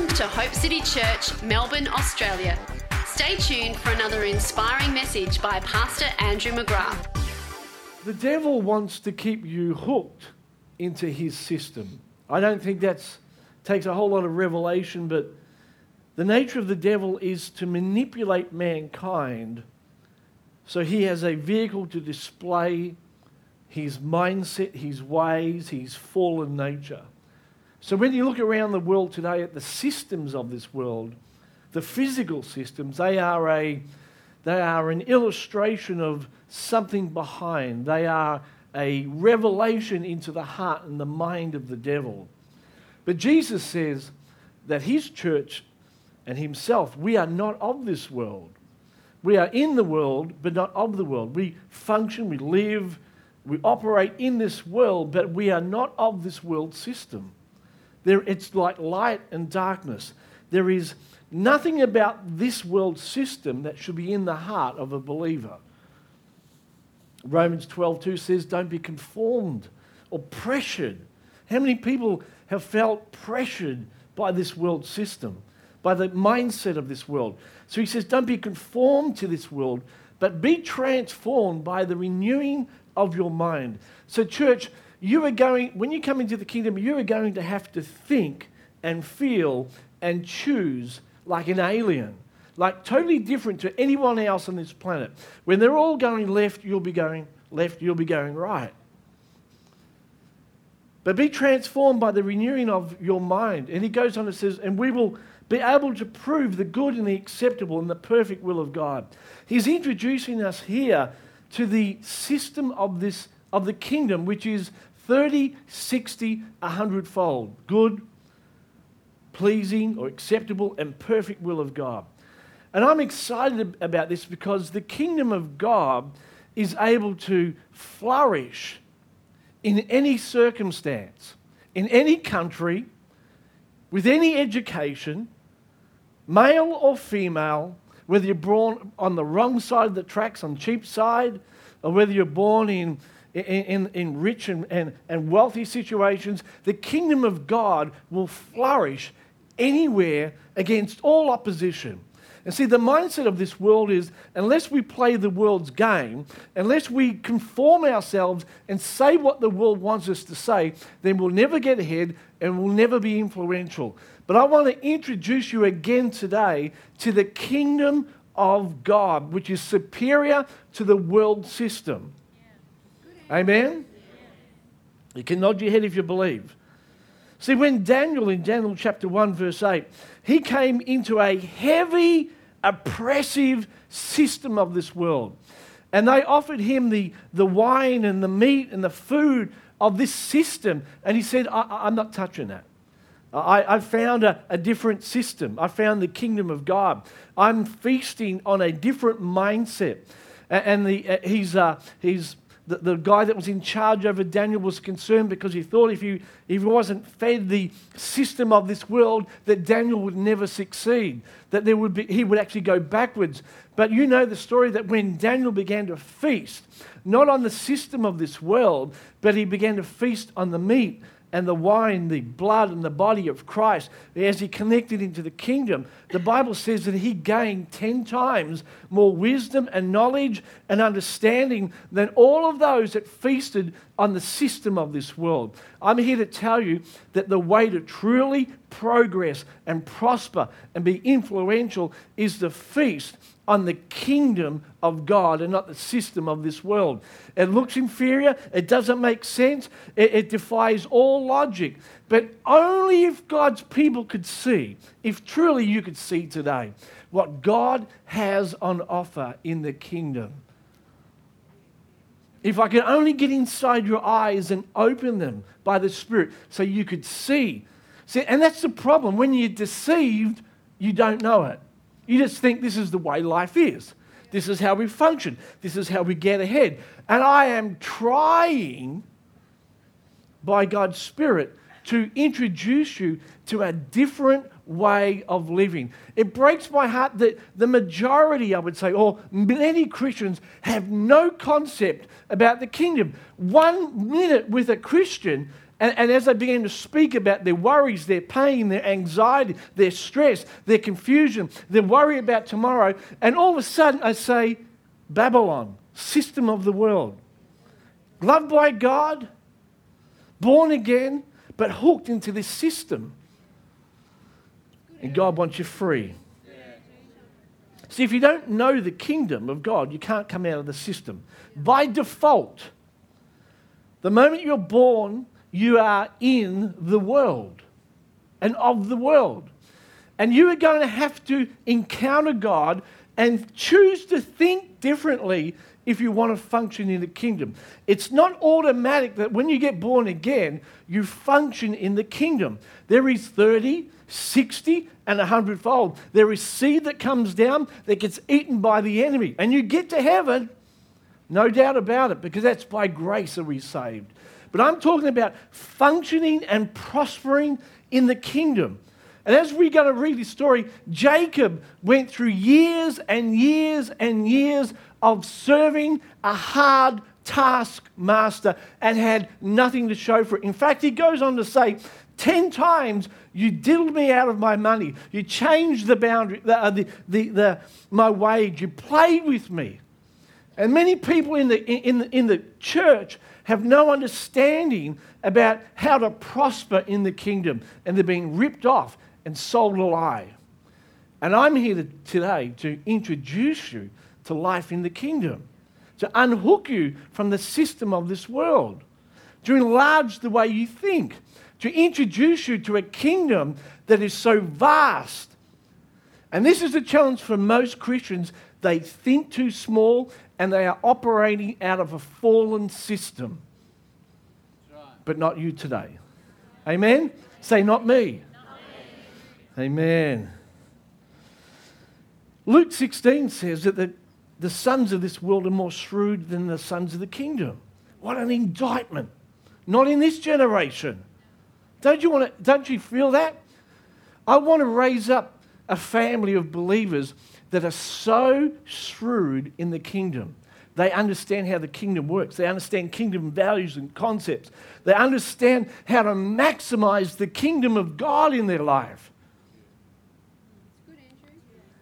Welcome to Hope City Church, Melbourne, Australia. Stay tuned for another inspiring message by Pastor Andrew McGrath. The devil wants to keep you hooked into his system. I don't think that takes a whole lot of revelation, but the nature of the devil is to manipulate mankind so he has a vehicle to display his mindset, his ways, his fallen nature. So when you look around the world today at the systems of this world, the physical systems, they are a they are an illustration of something behind. They are a revelation into the heart and the mind of the devil. But Jesus says that his church and himself, we are not of this world. We are in the world, but not of the world. We function, we live, we operate in this world, but we are not of this world system. There, it's like light and darkness. There is nothing about this world system that should be in the heart of a believer. Romans 12:2 says, Don't be conformed or pressured. How many people have felt pressured by this world system, by the mindset of this world? So he says, Don't be conformed to this world, but be transformed by the renewing of your mind. So, church, you are going, when you come into the kingdom, you are going to have to think and feel and choose like an alien, like totally different to anyone else on this planet. When they're all going left, you'll be going left, you'll be going right. But be transformed by the renewing of your mind. And he goes on and says, and we will be able to prove the good and the acceptable and the perfect will of God. He's introducing us here to the system of this of the kingdom, which is 30, 60, 100 fold. Good, pleasing, or acceptable, and perfect will of God. And I'm excited about this because the kingdom of God is able to flourish in any circumstance, in any country, with any education, male or female, whether you're born on the wrong side of the tracks, on cheap side, or whether you're born in in, in, in rich and, and, and wealthy situations, the kingdom of God will flourish anywhere against all opposition. And see, the mindset of this world is unless we play the world's game, unless we conform ourselves and say what the world wants us to say, then we'll never get ahead and we'll never be influential. But I want to introduce you again today to the kingdom of God, which is superior to the world system. Amen? You can nod your head if you believe. See, when Daniel, in Daniel chapter 1, verse 8, he came into a heavy, oppressive system of this world. And they offered him the, the wine and the meat and the food of this system. And he said, I, am not touching that. I, I found a, a different system. I found the kingdom of God. I'm feasting on a different mindset. And, and the, uh, he's, uh, he's the, the guy that was in charge over Daniel was concerned because he thought if he, if he wasn't fed the system of this world, that Daniel would never succeed, that there would be, he would actually go backwards. But you know the story that when Daniel began to feast, not on the system of this world, but he began to feast on the meat and the wine, the blood and the body of Christ, as he connected into the kingdom, the Bible says that he gained 10 times more wisdom and knowledge and understanding than all of those that feasted on the system of this world. I'm here to tell you that the way to truly progress and prosper and be influential is to feast on the kingdom of God and not the system of this world. It looks inferior, it doesn't make sense, it, it, defies all logic. But only if God's people could see, if truly you could see today, what God has on offer in the kingdom. If I could only get inside your eyes and open them by the Spirit so you could see. see and that's the problem. When you're deceived, you don't know it. You just think this is the way life is. This is how we function. This is how we get ahead. And I am trying by God's Spirit to introduce you to a different way of living. It breaks my heart that the majority, I would say, or many Christians have no concept about the kingdom. One minute with a Christian, And, and as they began to speak about their worries, their pain, their anxiety, their stress, their confusion, their worry about tomorrow, and all of a sudden I say, Babylon, system of the world. Loved by God, born again, but hooked into this system. And God wants you free. See, if you don't know the kingdom of God, you can't come out of the system. By default, the moment you're born, you are in the world and of the world. And you are going to have to encounter God and choose to think differently if you want to function in the kingdom. It's not automatic that when you get born again, you function in the kingdom. There is 30, 60, and a hundredfold. There is seed that comes down that gets eaten by the enemy. And you get to heaven, no doubt about it, because that's by grace are we saved. But I'm talking about functioning and prospering in the kingdom. And as we're going to read this story, Jacob went through years and years and years of serving a hard taskmaster and had nothing to show for it. In fact, he goes on to say, Ten times you diddled me out of my money. You changed the boundary, the, uh, the, the, the, my wage. You played with me. And many people in the, in, in the church have no understanding about how to prosper in the kingdom, and they're being ripped off and sold a lie. And I'm here today to introduce you to life in the kingdom, to unhook you from the system of this world, to enlarge the way you think, to introduce you to a kingdom that is so vast. And this is the challenge for most Christians. They think too small and they are operating out of a fallen system. But not you today. Amen? Say, not me. Amen. Luke 16 says that the, the sons of this world are more shrewd than the sons of the kingdom. What an indictment. Not in this generation. Don't you, want to, don't you feel that? I want to raise up a family of believers that are so shrewd in the kingdom. They understand how the kingdom works. They understand kingdom values and concepts. They understand how to maximize the kingdom of God in their life.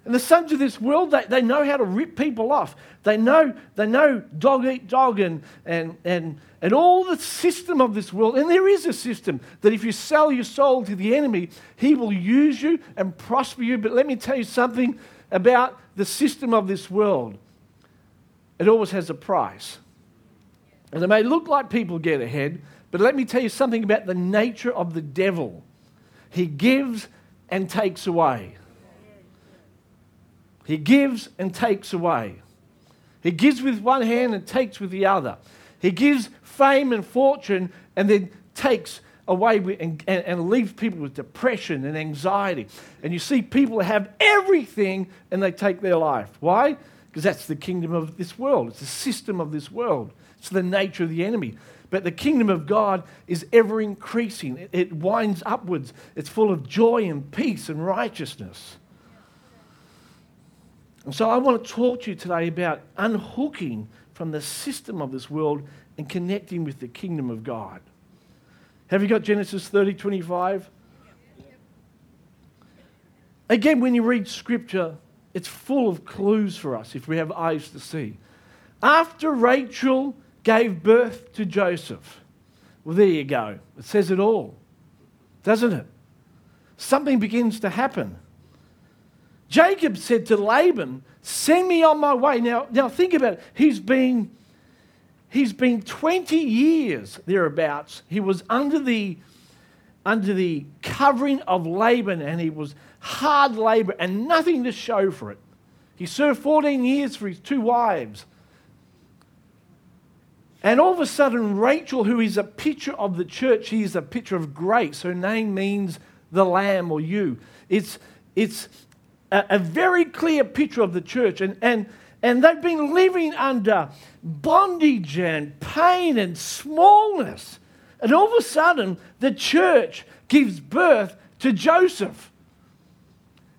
And the sons of this world, they, they know how to rip people off. They know, they know dog eat dog and, and, and, and all the system of this world. And there is a system that if you sell your soul to the enemy, he will use you and prosper you. But let me tell you something about the system of this world it always has a price. And it may look like people get ahead, but let me tell you something about the nature of the devil. He gives and takes away. He gives and takes away. He gives with one hand and takes with the other. He gives fame and fortune and then takes away with, and, and, and leaves people with depression and anxiety. And you see people have everything and they take their life. Why? Because that's the kingdom of this world, it's the system of this world, it's the nature of the enemy. But the kingdom of God is ever increasing. It, it winds upwards. It's full of joy and peace and righteousness. And so I want to talk to you today about unhooking from the system of this world and connecting with the kingdom of God. Have you got Genesis 30 25? Again, when you read scripture, it's full of clues for us if we have eyes to see. After Rachel gave birth to Joseph, well, there you go. It says it all, doesn't it? Something begins to happen. Jacob said to Laban, Send me on my way. Now, now think about it. He's been, he's been 20 years thereabouts. He was under the, under the covering of Laban and he was hard labor and nothing to show for it. He served 14 years for his two wives. And all of a sudden, Rachel, who is a picture of the church, she is a picture of grace. Her name means the lamb or ewe. It's, it's a, a very clear picture of the church. And, and, and they've been living under bondage and pain and smallness. And all of a sudden, the church gives birth to Joseph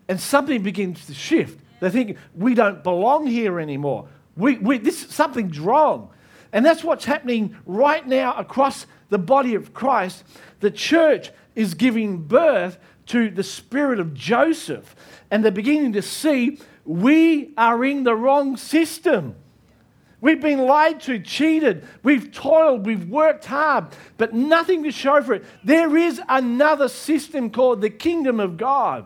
and something begins to shift. They think we don't belong here anymore. We, we, this something's wrong, and that's what's happening right now across the body of Christ, the church is giving birth to the spirit of Joseph. And they're beginning to see we are in the wrong system. We've been lied to, cheated, we've toiled, we've worked hard, but nothing to show for it. There is another system called the kingdom of God.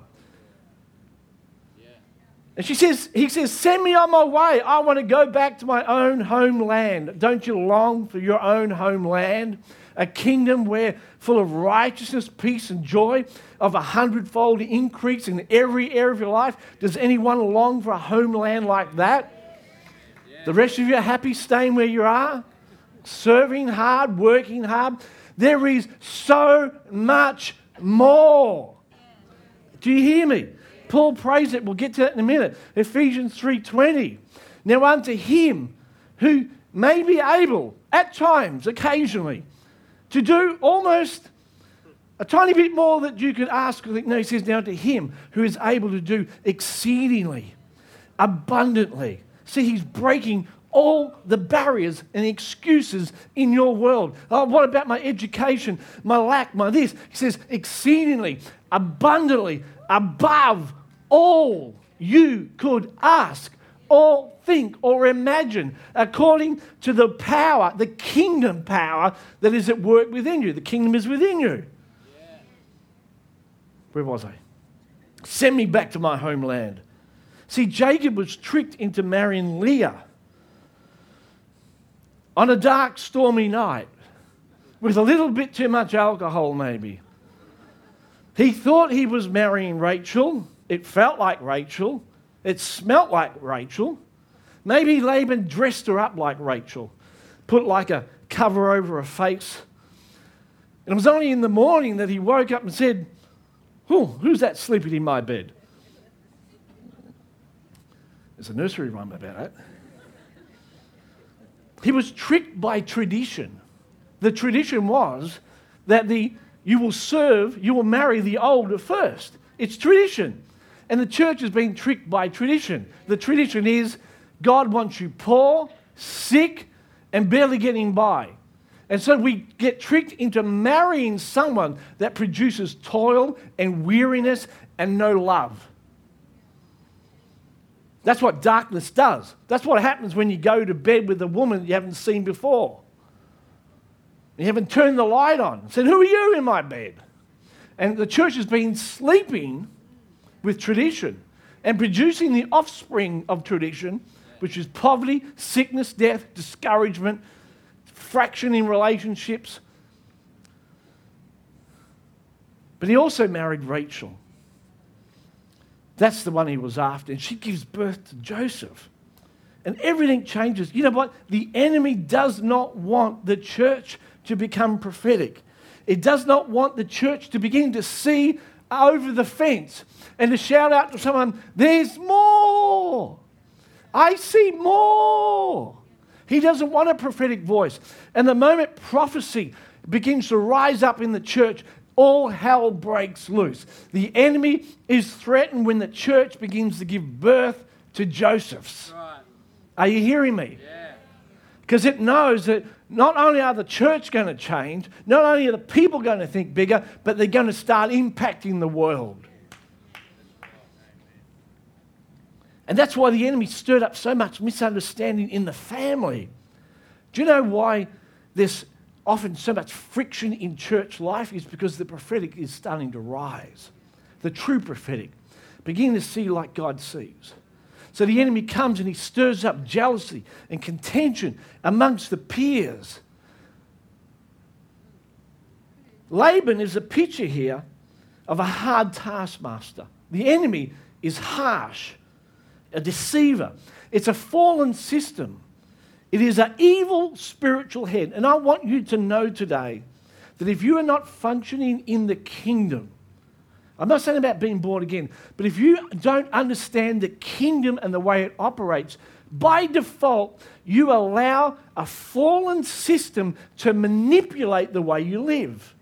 And she says, he says, send me on my way. I want to go back to my own homeland. Don't you long for your own homeland? A kingdom where full of righteousness, peace, and joy, of a hundredfold increase in every area of your life. Does anyone long for a homeland like that? The rest of you are happy staying where you are, serving hard, working hard. There is so much more. Do you hear me? Paul prays it. We'll get to that in a minute. Ephesians 3:20. Now unto him who may be able at times, occasionally, to do almost a tiny bit more that you could ask. No, he says now to him who is able to do exceedingly, abundantly. See, he's breaking all the barriers and excuses in your world. Oh, what about my education, my lack, my this? He says, exceedingly, abundantly, above all you could ask or think or imagine according to the power, the kingdom power that is at work within you. The kingdom is within you. Where was I? Send me back to my homeland. See, Jacob was tricked into marrying Leah on a dark, stormy night with a little bit too much alcohol, maybe. He thought he was marrying Rachel. It felt like Rachel. It smelt like Rachel. Maybe Laban dressed her up like Rachel, put like a cover over her face. And it was only in the morning that he woke up and said, oh, Who's that sleeping in my bed? There's a nursery rhyme about it. He was tricked by tradition. The tradition was that the, you will serve, you will marry the older first. It's tradition. And the church has been tricked by tradition. The tradition is God wants you poor, sick, and barely getting by. And so we get tricked into marrying someone that produces toil and weariness and no love. That's what darkness does. That's what happens when you go to bed with a woman you haven't seen before. You haven't turned the light on. Said, Who are you in my bed? And the church has been sleeping with tradition and producing the offspring of tradition, which is poverty, sickness, death, discouragement, fraction in relationships. But he also married Rachel. That's the one he was after. And she gives birth to Joseph. And everything changes. You know what? The enemy does not want the church to become prophetic. It does not want the church to begin to see over the fence and to shout out to someone, There's more. I see more. He doesn't want a prophetic voice. And the moment prophecy begins to rise up in the church, all hell breaks loose. The enemy is threatened when the church begins to give birth to Josephs. Right. Are you hearing me? Because it knows that not only are the church going to change, not only are the people going to think bigger, but they're going to start impacting the world. And that's why the enemy stirred up so much misunderstanding in the family. Do you know why there's often so much friction in church life? Is because the prophetic is starting to rise. The true prophetic, beginning to see like God sees. So the enemy comes and he stirs up jealousy and contention amongst the peers. Laban is a picture here of a hard taskmaster. The enemy is harsh, a deceiver. It's a fallen system. It is an evil spiritual head. And I want you to know today that if you are not functioning in the kingdom, I'm not saying about being born again, but if you don't understand the kingdom and the way it operates, by default, you allow a fallen system to manipulate the way you live,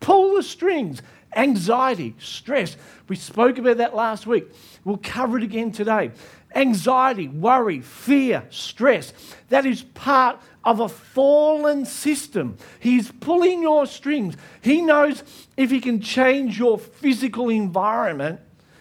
pull the strings, Anxiety, stress. We spoke about that last week. We'll cover it again today. Anxiety, worry, fear, stress. That is part of a fallen system. He's pulling your strings. He knows if he can change your physical environment,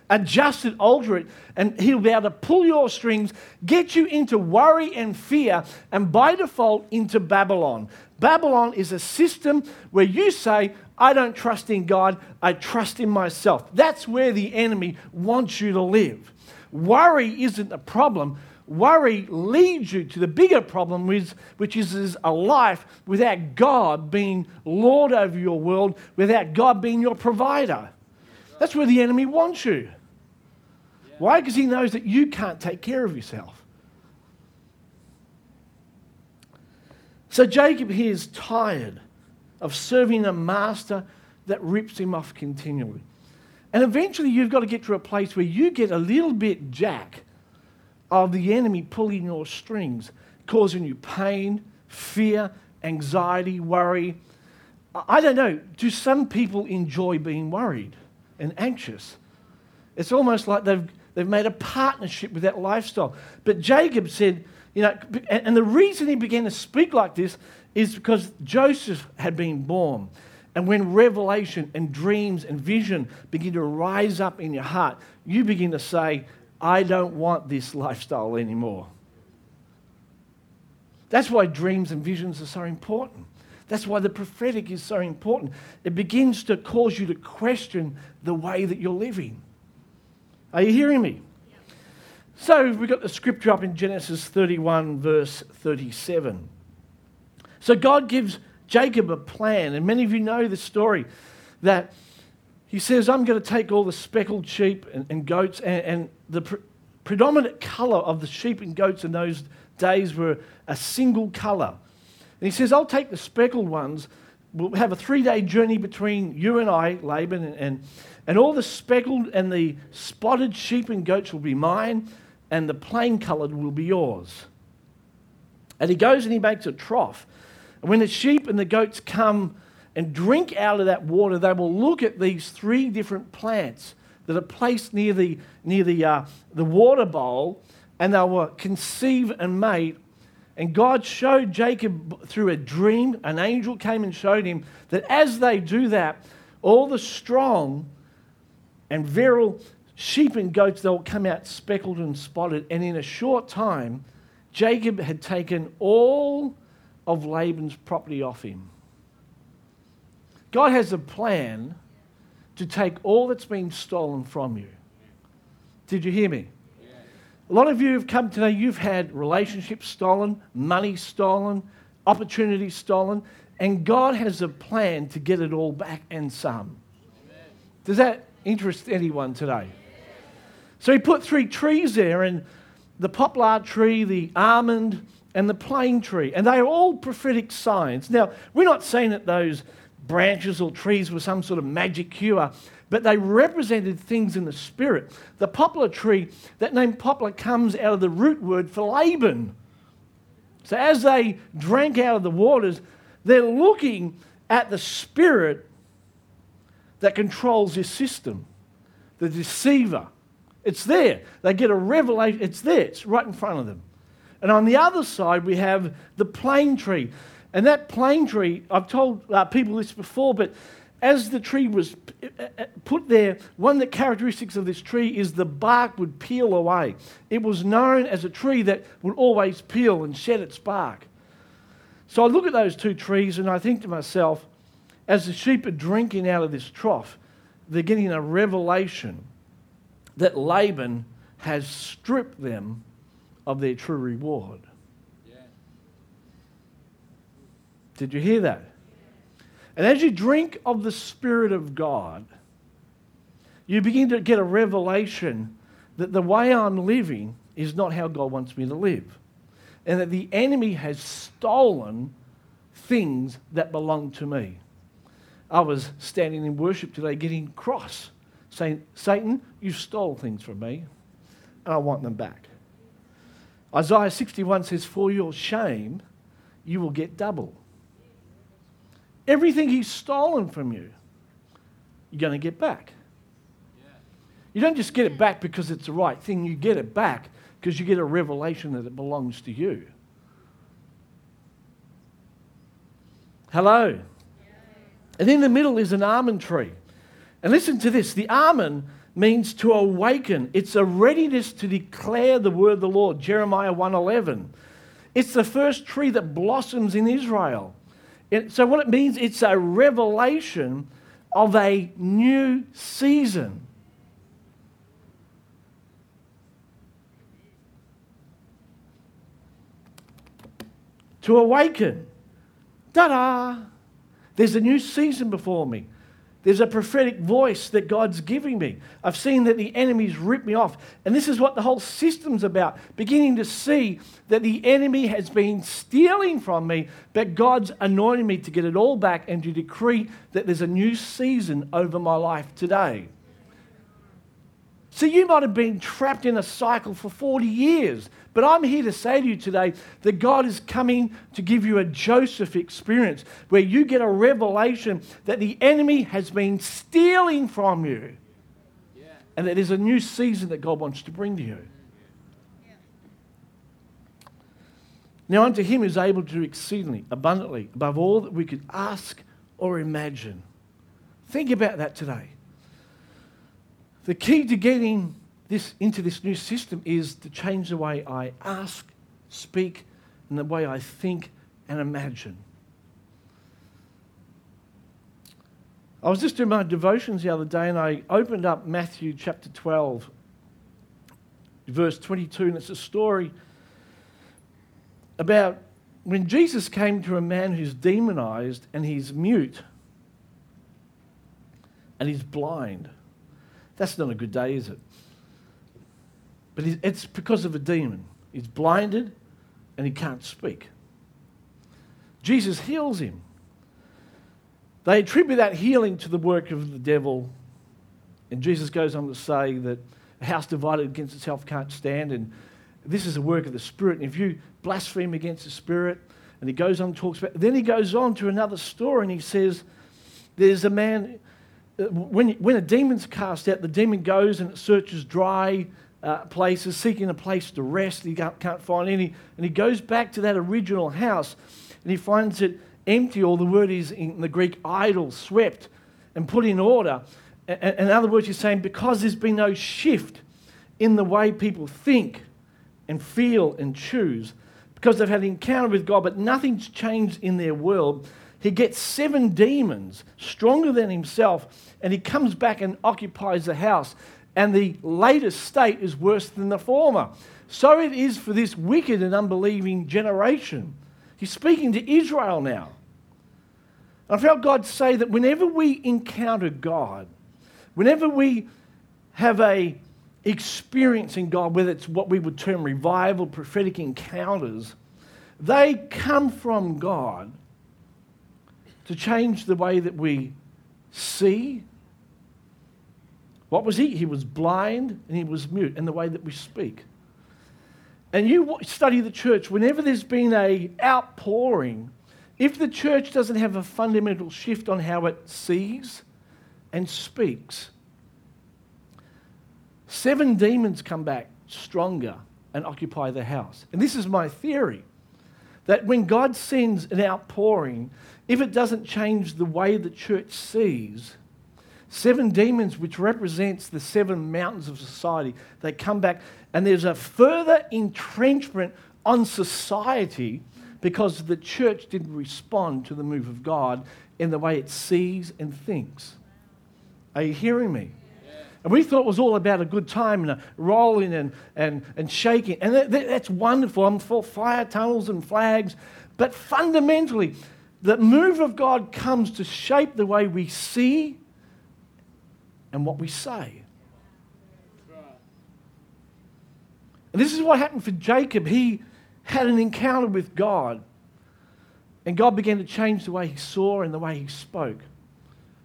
adjust it, alter it, and he'll be able to pull your strings, get you into worry and fear, and by default into Babylon. Babylon is a system where you say, I don't trust in God, I trust in myself. That's where the enemy wants you to live. Worry isn't the problem. Worry leads you to the bigger problem, which is a life without God being Lord over your world, without God being your provider. That's where the enemy wants you. Why? Because he knows that you can't take care of yourself. So Jacob here is tired of serving a master that rips him off continually. And eventually, you've got to get to a place where you get a little bit jack of the enemy pulling your strings, causing you pain, fear, anxiety, worry. I don't know. Do some people enjoy being worried and anxious? It's almost like they've, they've made a partnership with that lifestyle. But Jacob said, you know, and the reason he began to speak like this is because Joseph had been born. And when revelation and dreams and vision begin to rise up in your heart, you begin to say, I don't want this lifestyle anymore. That's why dreams and visions are so important. That's why the prophetic is so important. It begins to cause you to question the way that you're living. Are you hearing me? So we've got the scripture up in Genesis 31, verse 37. So God gives Jacob a plan, and many of you know the story that he says, I'm going to take all the speckled sheep and, and goats, and, and the pre- predominant color of the sheep and goats in those days were a single color. And he says, I'll take the speckled ones. We'll have a three day journey between you and I, Laban, and, and, and all the speckled and the spotted sheep and goats will be mine, and the plain colored will be yours. And he goes and he makes a trough. And when the sheep and the goats come and drink out of that water, they will look at these three different plants that are placed near the, near the, uh, the water bowl, and they were conceived and made. And God showed Jacob through a dream, an angel came and showed him that as they do that, all the strong and virile sheep and goats, they'll come out speckled and spotted. And in a short time, Jacob had taken all of Laban's property off him. God has a plan to take all that's been stolen from you. Did you hear me? A lot of you have come today, you've had relationships stolen, money stolen, opportunities stolen, and God has a plan to get it all back and some. Does that interest anyone today? So he put three trees there, and the poplar tree, the almond, and the plane tree. And they are all prophetic signs. Now, we're not saying that those branches or trees were some sort of magic cure, but they represented things in the spirit. The poplar tree, that name poplar comes out of the root word for Laban. So as they drank out of the waters, they're looking at the spirit that controls this system, the deceiver. It's there. They get a revelation. It's there. It's right in front of them. And on the other side, we have the plane tree. And that plane tree, I've told uh, people this before, but as the tree was uh, uh, put there, one of the characteristics of this tree is the bark would peel away. It was known as a tree that would always peel and shed its bark. So I look at those two trees and I think to myself, as the sheep are drinking out of this trough, they're getting a revelation that Laban has stripped them of their true reward. Yeah. Did you hear that? And as you drink of the Spirit of God, you begin to get a revelation that the way I'm living is not how God wants me to live. And that the enemy has stolen things that belong to me. I was standing in worship today getting cross, saying, Satan, you stole things from me, and I want them back. Isaiah 61 says, For your shame, you will get double. Everything he's stolen from you, you're going to get back. You don't just get it back because it's the right thing, you get it back because you get a revelation that it belongs to you. Hello. And in the middle is an almond tree. And listen to this the almond means to awaken. It's a readiness to declare the word of the Lord. Jeremiah 1:11. It's the first tree that blossoms in Israel. It, so what it means it's a revelation of a new season. To awaken. Ta da! There's a new season before me. There's a prophetic voice that God's giving me. I've seen that the enemy's ripped me off. And this is what the whole system's about beginning to see that the enemy has been stealing from me, but God's anointing me to get it all back and to decree that there's a new season over my life today. So you might have been trapped in a cycle for 40 years, but I'm here to say to you today that God is coming to give you a Joseph experience where you get a revelation that the enemy has been stealing from you and that there's a new season that God wants to bring to you. Now, unto him is able to do exceedingly, abundantly, above all that we could ask or imagine. Think about that today. The key to getting this into this new system is to change the way I ask, speak, and the way I think and imagine. I was just doing my devotions the other day and I opened up Matthew chapter 12, verse 22, and it's a story about when Jesus came to a man who's demonized and he's mute and he's blind. That's not a good day, is it? But it's because of a demon. He's blinded and he can't speak. Jesus heals him. They attribute that healing to the work of the devil. And Jesus goes on to say that a house divided against itself can't stand. And this is a work of the Spirit. And if you blaspheme against the Spirit, and he goes on and talks about, then he goes on to another story and he says, There's a man uh, when, when a demon's cast out, the demon goes and it searches dry uh, places, seeking a place to rest. He can't, find any. And he goes back to that original house and he finds it empty, or the word is in the Greek idle, swept, and put in order. In other words, he's saying because there's been no shift in the way people think and feel and choose, because they've had an encounter with God, but nothing's changed in their world, he gets seven demons stronger than himself, and he comes back and occupies the house. And the latest state is worse than the former. So it is for this wicked and unbelieving generation. He's speaking to Israel now. I felt God say that whenever we encounter God, whenever we have a experience in God, whether it's what we would term revival, prophetic encounters, they come from God to change the way that we see. What was he? He was blind and he was mute, in the way that we speak. And you study the church, whenever there's been a outpouring, if the church doesn't have a fundamental shift on how it sees and speaks, seven demons come back stronger and occupy the house. And this is my theory that when God sends an outpouring, if it doesn't change the way the church sees, seven demons, which represents the seven mountains of society, they come back and there's a further entrenchment on society because the church didn't respond to the move of God in the way it sees and thinks. Are you hearing me? And we thought it was all about a good time and a rolling and, and, and shaking. And that, that's wonderful. I'm for fire tunnels and flags. But fundamentally, the move of God comes to shape the way we see and what we say. And this is what happened for Jacob. He had an encounter with God, and God began to change the way he saw and the way he spoke.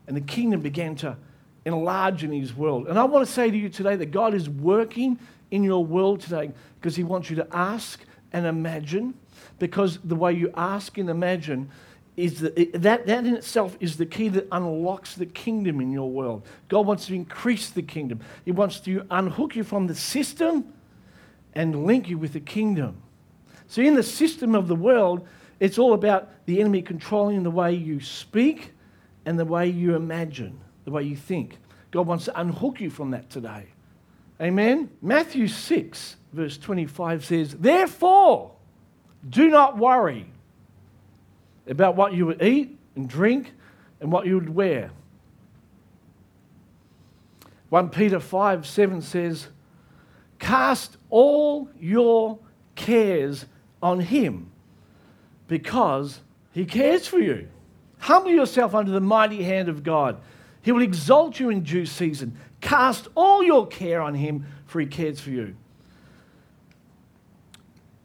And the kingdom began to enlarge in his world. And I want to say to you today that God is working in your world today because he wants you to ask and imagine, because the way you ask and imagine is the, that, that in itself is the key that unlocks the kingdom in your world. God wants to increase the kingdom. He wants to unhook you from the system and link you with the kingdom. So, in the system of the world, it's all about the enemy controlling the way you speak and the way you imagine, the way you think. God wants to unhook you from that today. Amen? Matthew 6, verse 25 says, Therefore, do not worry about what you would eat and drink and what you would wear. 1 Peter 5 7 says, Cast all your cares on him because he cares for you. Humble yourself under the mighty hand of God. He will exalt you in due season. Cast all your care on him, for he cares for you.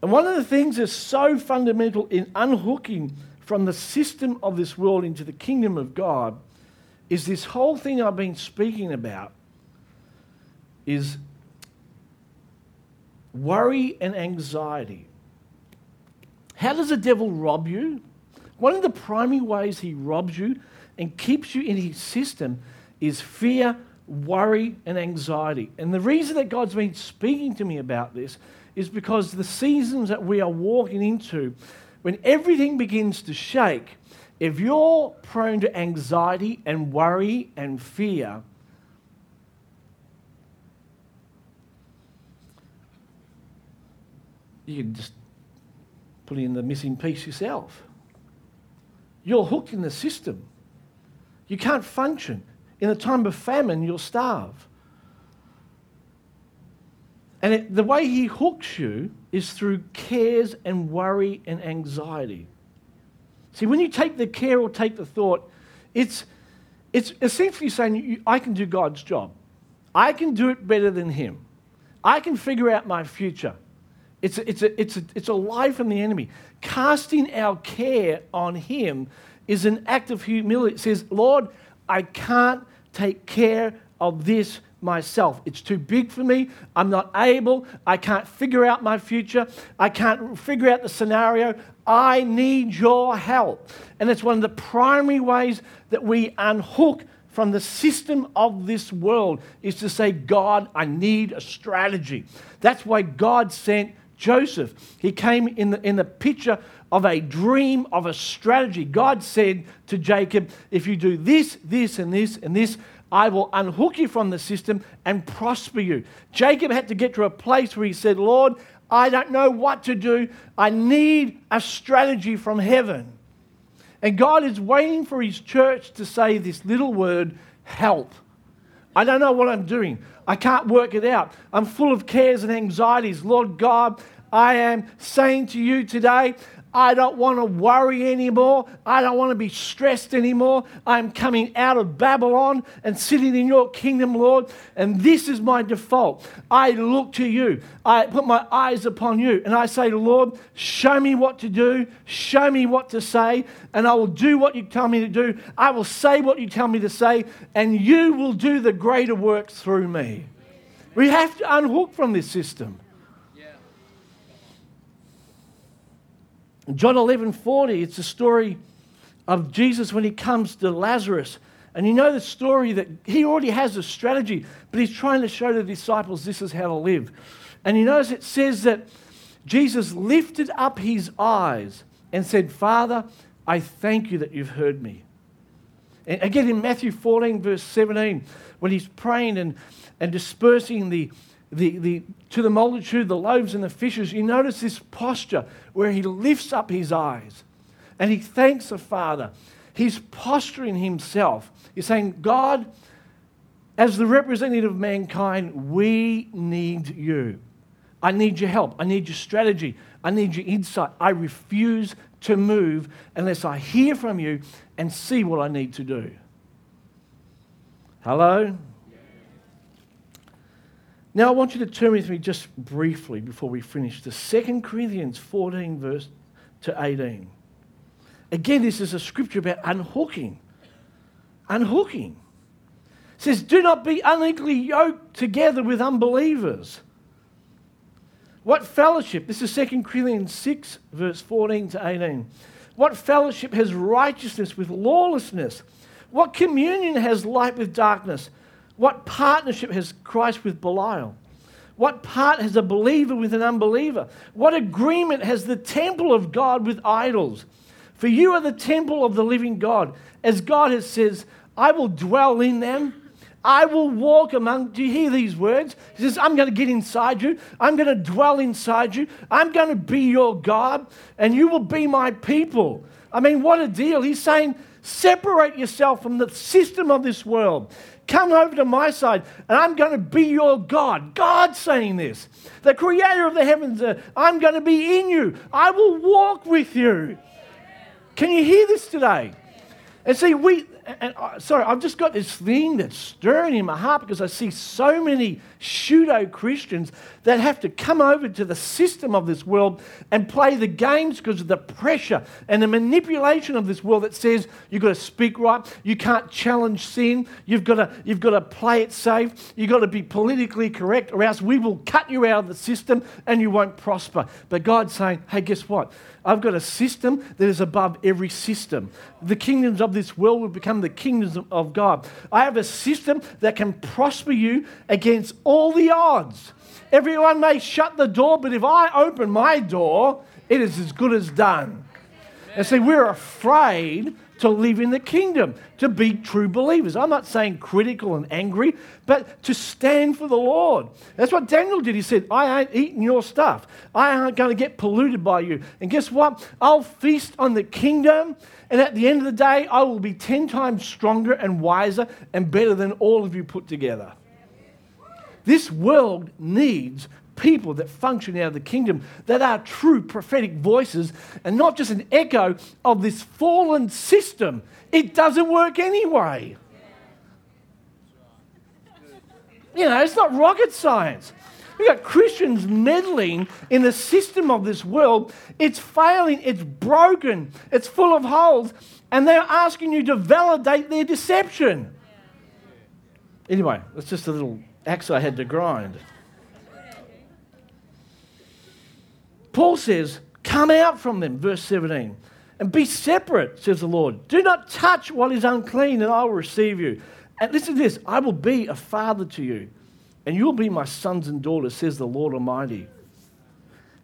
And one of the things that's so fundamental in unhooking from the system of this world into the kingdom of God is this whole thing I've been speaking about is worry and anxiety. How does the devil rob you? One of the primary ways he robs you and keeps you in his system is fear, worry, and anxiety. And the reason that God's been speaking to me about this is because the seasons that we are walking into, when everything begins to shake, if you're prone to anxiety and worry and fear, you can just put in the missing piece yourself. You're hooked in the system. You can't function. In a time of famine, you'll starve. And it, the way he hooks you is through cares and worry and anxiety. See, when you take the care or take the thought, it's, it's essentially saying, I can do God's job. I can do it better than him. I can figure out my future. It's a, it's, a, it's, a, it's a lie from the enemy. Casting our care on Him is an act of humility. It says, Lord, I can't take care of this myself. It's too big for me. I'm not able. I can't figure out my future. I can't figure out the scenario. I need your help. And it's one of the primary ways that we unhook from the system of this world is to say, God, I need a strategy. That's why God sent Joseph. He came in the, in the picture of a dream, of a strategy. God said to Jacob, If you do this, this, and this, and this, I will unhook you from the system and prosper you. Jacob had to get to a place where he said, Lord, I don't know what to do. I need a strategy from heaven. And God is waiting for his church to say this little word, help. I don't know what I'm doing. I can't work it out. I'm full of cares and anxieties. Lord God, I am saying to you today, I don't want to worry anymore. I don't want to be stressed anymore. I'm coming out of Babylon and sitting in your kingdom, Lord. And this is my default. I look to you. I put my eyes upon you. And I say, Lord, show me what to do. Show me what to say. And I will do what you tell me to do. I will say what you tell me to say. And you will do the greater works through me. We have to unhook from this system. John 11 40, it's a story of Jesus when he comes to Lazarus. And you know the story that he already has a strategy, but he's trying to show the disciples this is how to live. And you notice it says that Jesus lifted up his eyes and said, Father, I thank you that you've heard me. And again, in Matthew 14, verse 17, when he's praying and, and dispersing the, the, the, to the multitude, the loaves and the fishes, you notice this posture where he lifts up his eyes and he thanks the Father. He's posturing himself. He's saying, God, as the representative of mankind, we need you. I need your help. I need your strategy. I need your insight. I refuse to move unless I hear from you and see what I need to do. Hello? Now, I want you to turn with me just briefly before we finish to 2 Corinthians 14, verse to 18. Again, this is a scripture about unhooking. Unhooking. It says, Do not be unequally yoked together with unbelievers. What fellowship? This is 2 Corinthians 6, verse 14 to 18. What fellowship has righteousness with lawlessness? What communion has light with darkness? What partnership has Christ with Belial? What part has a believer with an unbeliever? What agreement has the temple of God with idols? For you are the temple of the living God. As God has says, I will dwell in them. I will walk among. Do you hear these words? He says, I'm going to get inside you. I'm going to dwell inside you. I'm going to be your God, and you will be my people. I mean, what a deal. He's saying, separate yourself from the system of this world. Come over to my side, and I'm going to be your God. God saying this. The creator of the heavens, uh, I'm going to be in you. I will walk with you. Can you hear this today? And see, we, and, uh, sorry, I've just got this thing that's stirring in my heart because I see so many pseudo Christians that have to come over to the system of this world and play the games because of the pressure and the manipulation of this world that says you've got to speak right, you can't challenge sin, you've got to, you've got to play it safe, you've got to be politically correct, or else we will cut you out of the system and you won't prosper. But God's saying, hey, guess what? I've got a system that is above every system. The kingdoms of this world will become the kingdoms of God. I have a system that can prosper you against all the odds. Everyone may shut the door, but if I open my door, it is as good as done. And see, we're afraid to live in the kingdom, to be true believers. I'm not saying critical and angry, but to stand for the Lord. That's what Daniel did. He said, I ain't eating your stuff. I aren't going to get polluted by you. And guess what? I'll feast on the kingdom. And at the end of the day, I will be 10 times stronger and wiser and better than all of you put together. This world needs people that function out of the kingdom that are true prophetic voices and not just an echo of this fallen system. It doesn't work anyway. You know, it's not rocket science. We've got Christians meddling in the system of this world. It's failing, it's broken, it's full of holes, and they're asking you to validate their deception. Anyway, that's just a little axe I had to grind. Paul says, Come out from them, verse 17, and be separate, says the Lord. Do not touch what is unclean, and I will receive you. And listen to this I will be a father to you, and you'll be my sons and daughters, says the Lord Almighty.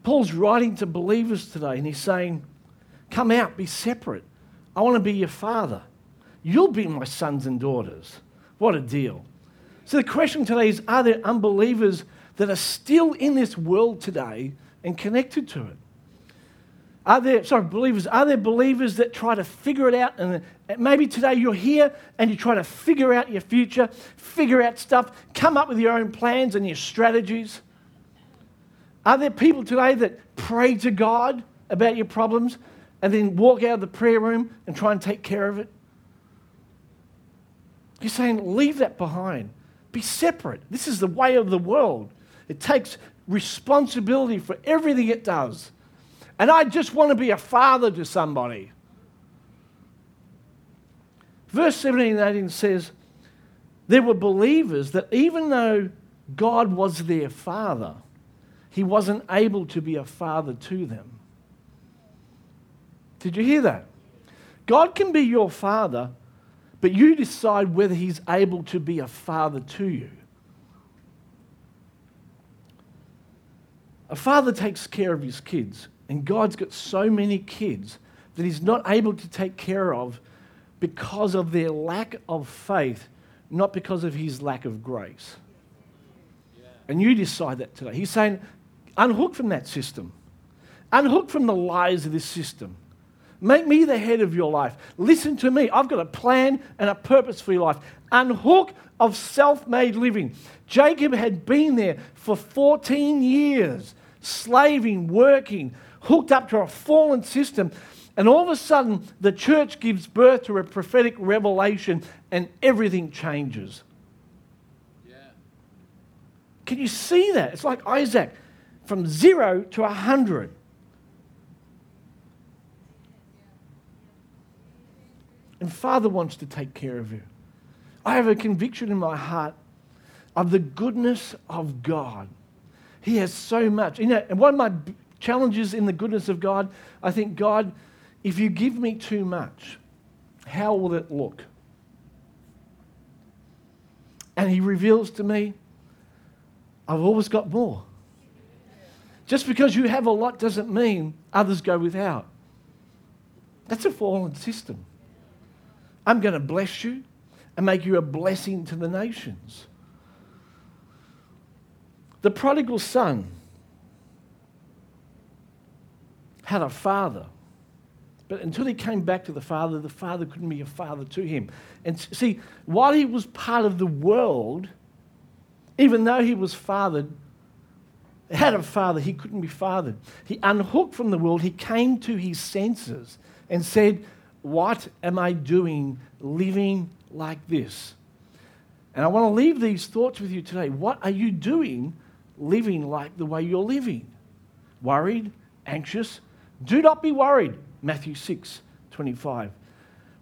Paul's writing to believers today, and he's saying, Come out, be separate. I want to be your father. You'll be my sons and daughters. What a deal. So the question today is Are there unbelievers that are still in this world today and connected to it? Are there, sorry, believers, are there believers that try to figure it out? And uh, maybe today you're here and you try to figure out your future, figure out stuff, come up with your own plans and your strategies. Are there people today that pray to God about your problems and then walk out of the prayer room and try and take care of it? You're saying, leave that behind. Be separate. This is the way of the world. It takes responsibility for everything it does. And I just want to be a father to somebody. Verse 17 and 18 says, There were believers that even though God was their father, he wasn't able to be a father to them. Did you hear that? God can be your father, but you decide whether he's able to be a father to you. A father takes care of his kids, and God's got so many kids that he's not able to take care of because of their lack of faith, not because of his lack of grace. And you decide that today. He's saying, unhook from that system, unhook from the lies of this system. Make me the head of your life. Listen to me. I've got a plan and a purpose for your life. Unhook of self made living. Jacob had been there for 14 years slaving, working, hooked up to a fallen system. And all of a sudden, the church gives birth to a prophetic revelation and everything changes. Yeah. Can you see that? It's like Isaac from zero to a hundred. And Father wants to take care of you. I have a conviction in my heart of the goodness of God. He has so much. You know, and one of my challenges in the goodness of God, I think God if you give me too much, how will it look? And he reveals to me, I've always got more. Just because you have a lot doesn't mean others go without. That's a fallen system. I'm going to bless you and make you a blessing to the nations. The prodigal son had a father, but until he came back to the father, the father couldn't be a father to him. And see, while he was part of the world, even though he was fathered, had a father, he couldn't be fathered. He unhooked from the world, he came to his senses and said, What am I doing living like this? And I want to leave these thoughts with you today. What are you doing living like the way you're living? Worried, anxious? Do not be worried. Matthew 6 25.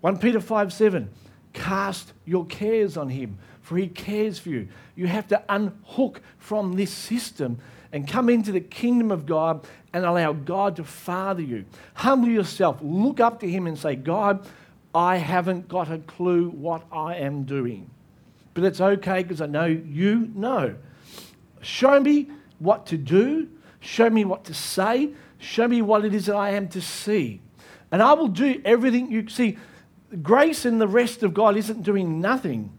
1 Peter 5 7. Cast your cares on him, for he cares for you. You have to unhook from this system and come into the kingdom of God and allow God to father you. Humble yourself, look up to Him and say, God, I haven't got a clue what I am doing. But it's okay because I know you know. Show me what to do, show me what to say, show me what it is that I am to see. And I will do everything you see. Grace and the rest of God isn't doing nothing.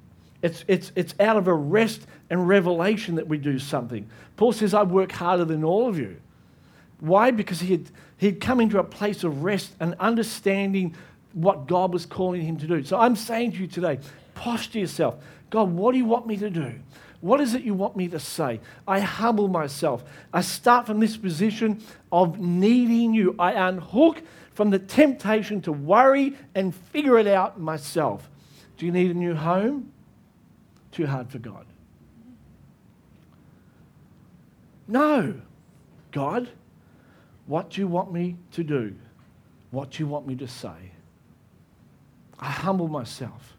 It's, it's, it's out of a rest and revelation that we do something. Paul says, I work harder than all of you. Why? Because he had, he had come into a place of rest and understanding what God was calling him to do. So I'm saying to you today, posture yourself. God, what do you want me to do? What is it you want me to say? I humble myself. I start from this position of needing you. I unhook from the temptation to worry and figure it out myself. Do you need a new home? too hard for God? No. God, what do you want me to do? What do you want me to say? I humble myself.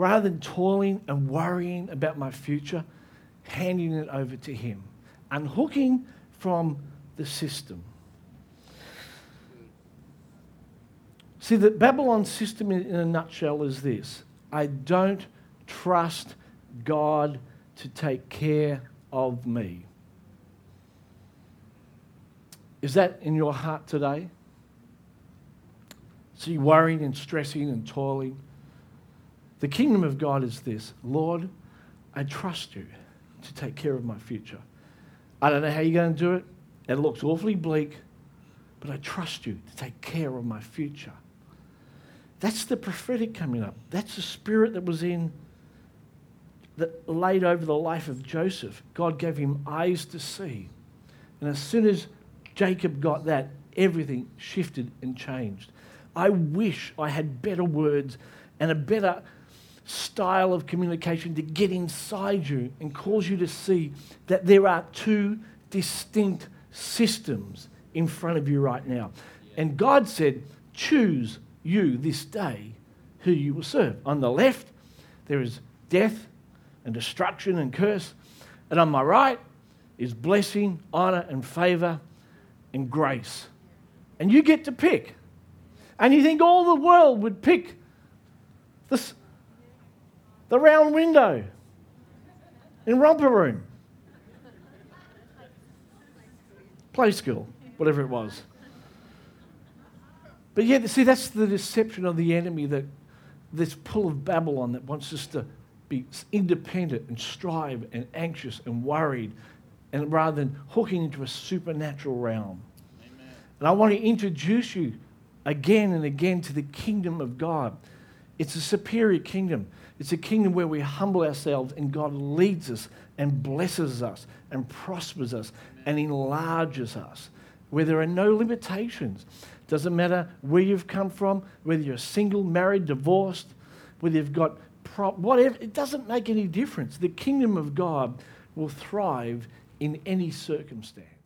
Rather than toiling and worrying about my future, handing it over to Him, unhooking from the system. See, the Babylon system in a nutshell is this I don't trust God to take care of me. Is that in your heart today? You're worrying and stressing and toiling. The kingdom of God is this Lord, I trust you to take care of my future. I don't know how you're going to do it. It looks awfully bleak, but I trust you to take care of my future. That's the prophetic coming up. That's the spirit that was in that laid over the life of Joseph. God gave him eyes to see. And as soon as Jacob got that, everything shifted and changed. I wish I had better words and a better style of communication to get inside you and cause you to see that there are two distinct systems in front of you right now. And God said, Choose you this day who you will serve. On the left, there is death and destruction and curse. And on my right is blessing, honor, and favor and grace. And you get to pick. And you think all the world would pick this, the round window in romper room, play school, whatever it was. But yet, see, that's the deception of the enemy that this pull of Babylon that wants us to be independent and strive and anxious and worried, and rather than hooking into a supernatural realm. Amen. And I want to introduce you again and again to the kingdom of God. It's a superior kingdom. It's a kingdom where we humble ourselves and God leads us and blesses us and prospers us and enlarges us, where there are no limitations. Doesn't matter where you've come from, whether you're single, married, divorced, whether you've got pro- whatever, it doesn't make any difference. The kingdom of God will thrive in any circumstance.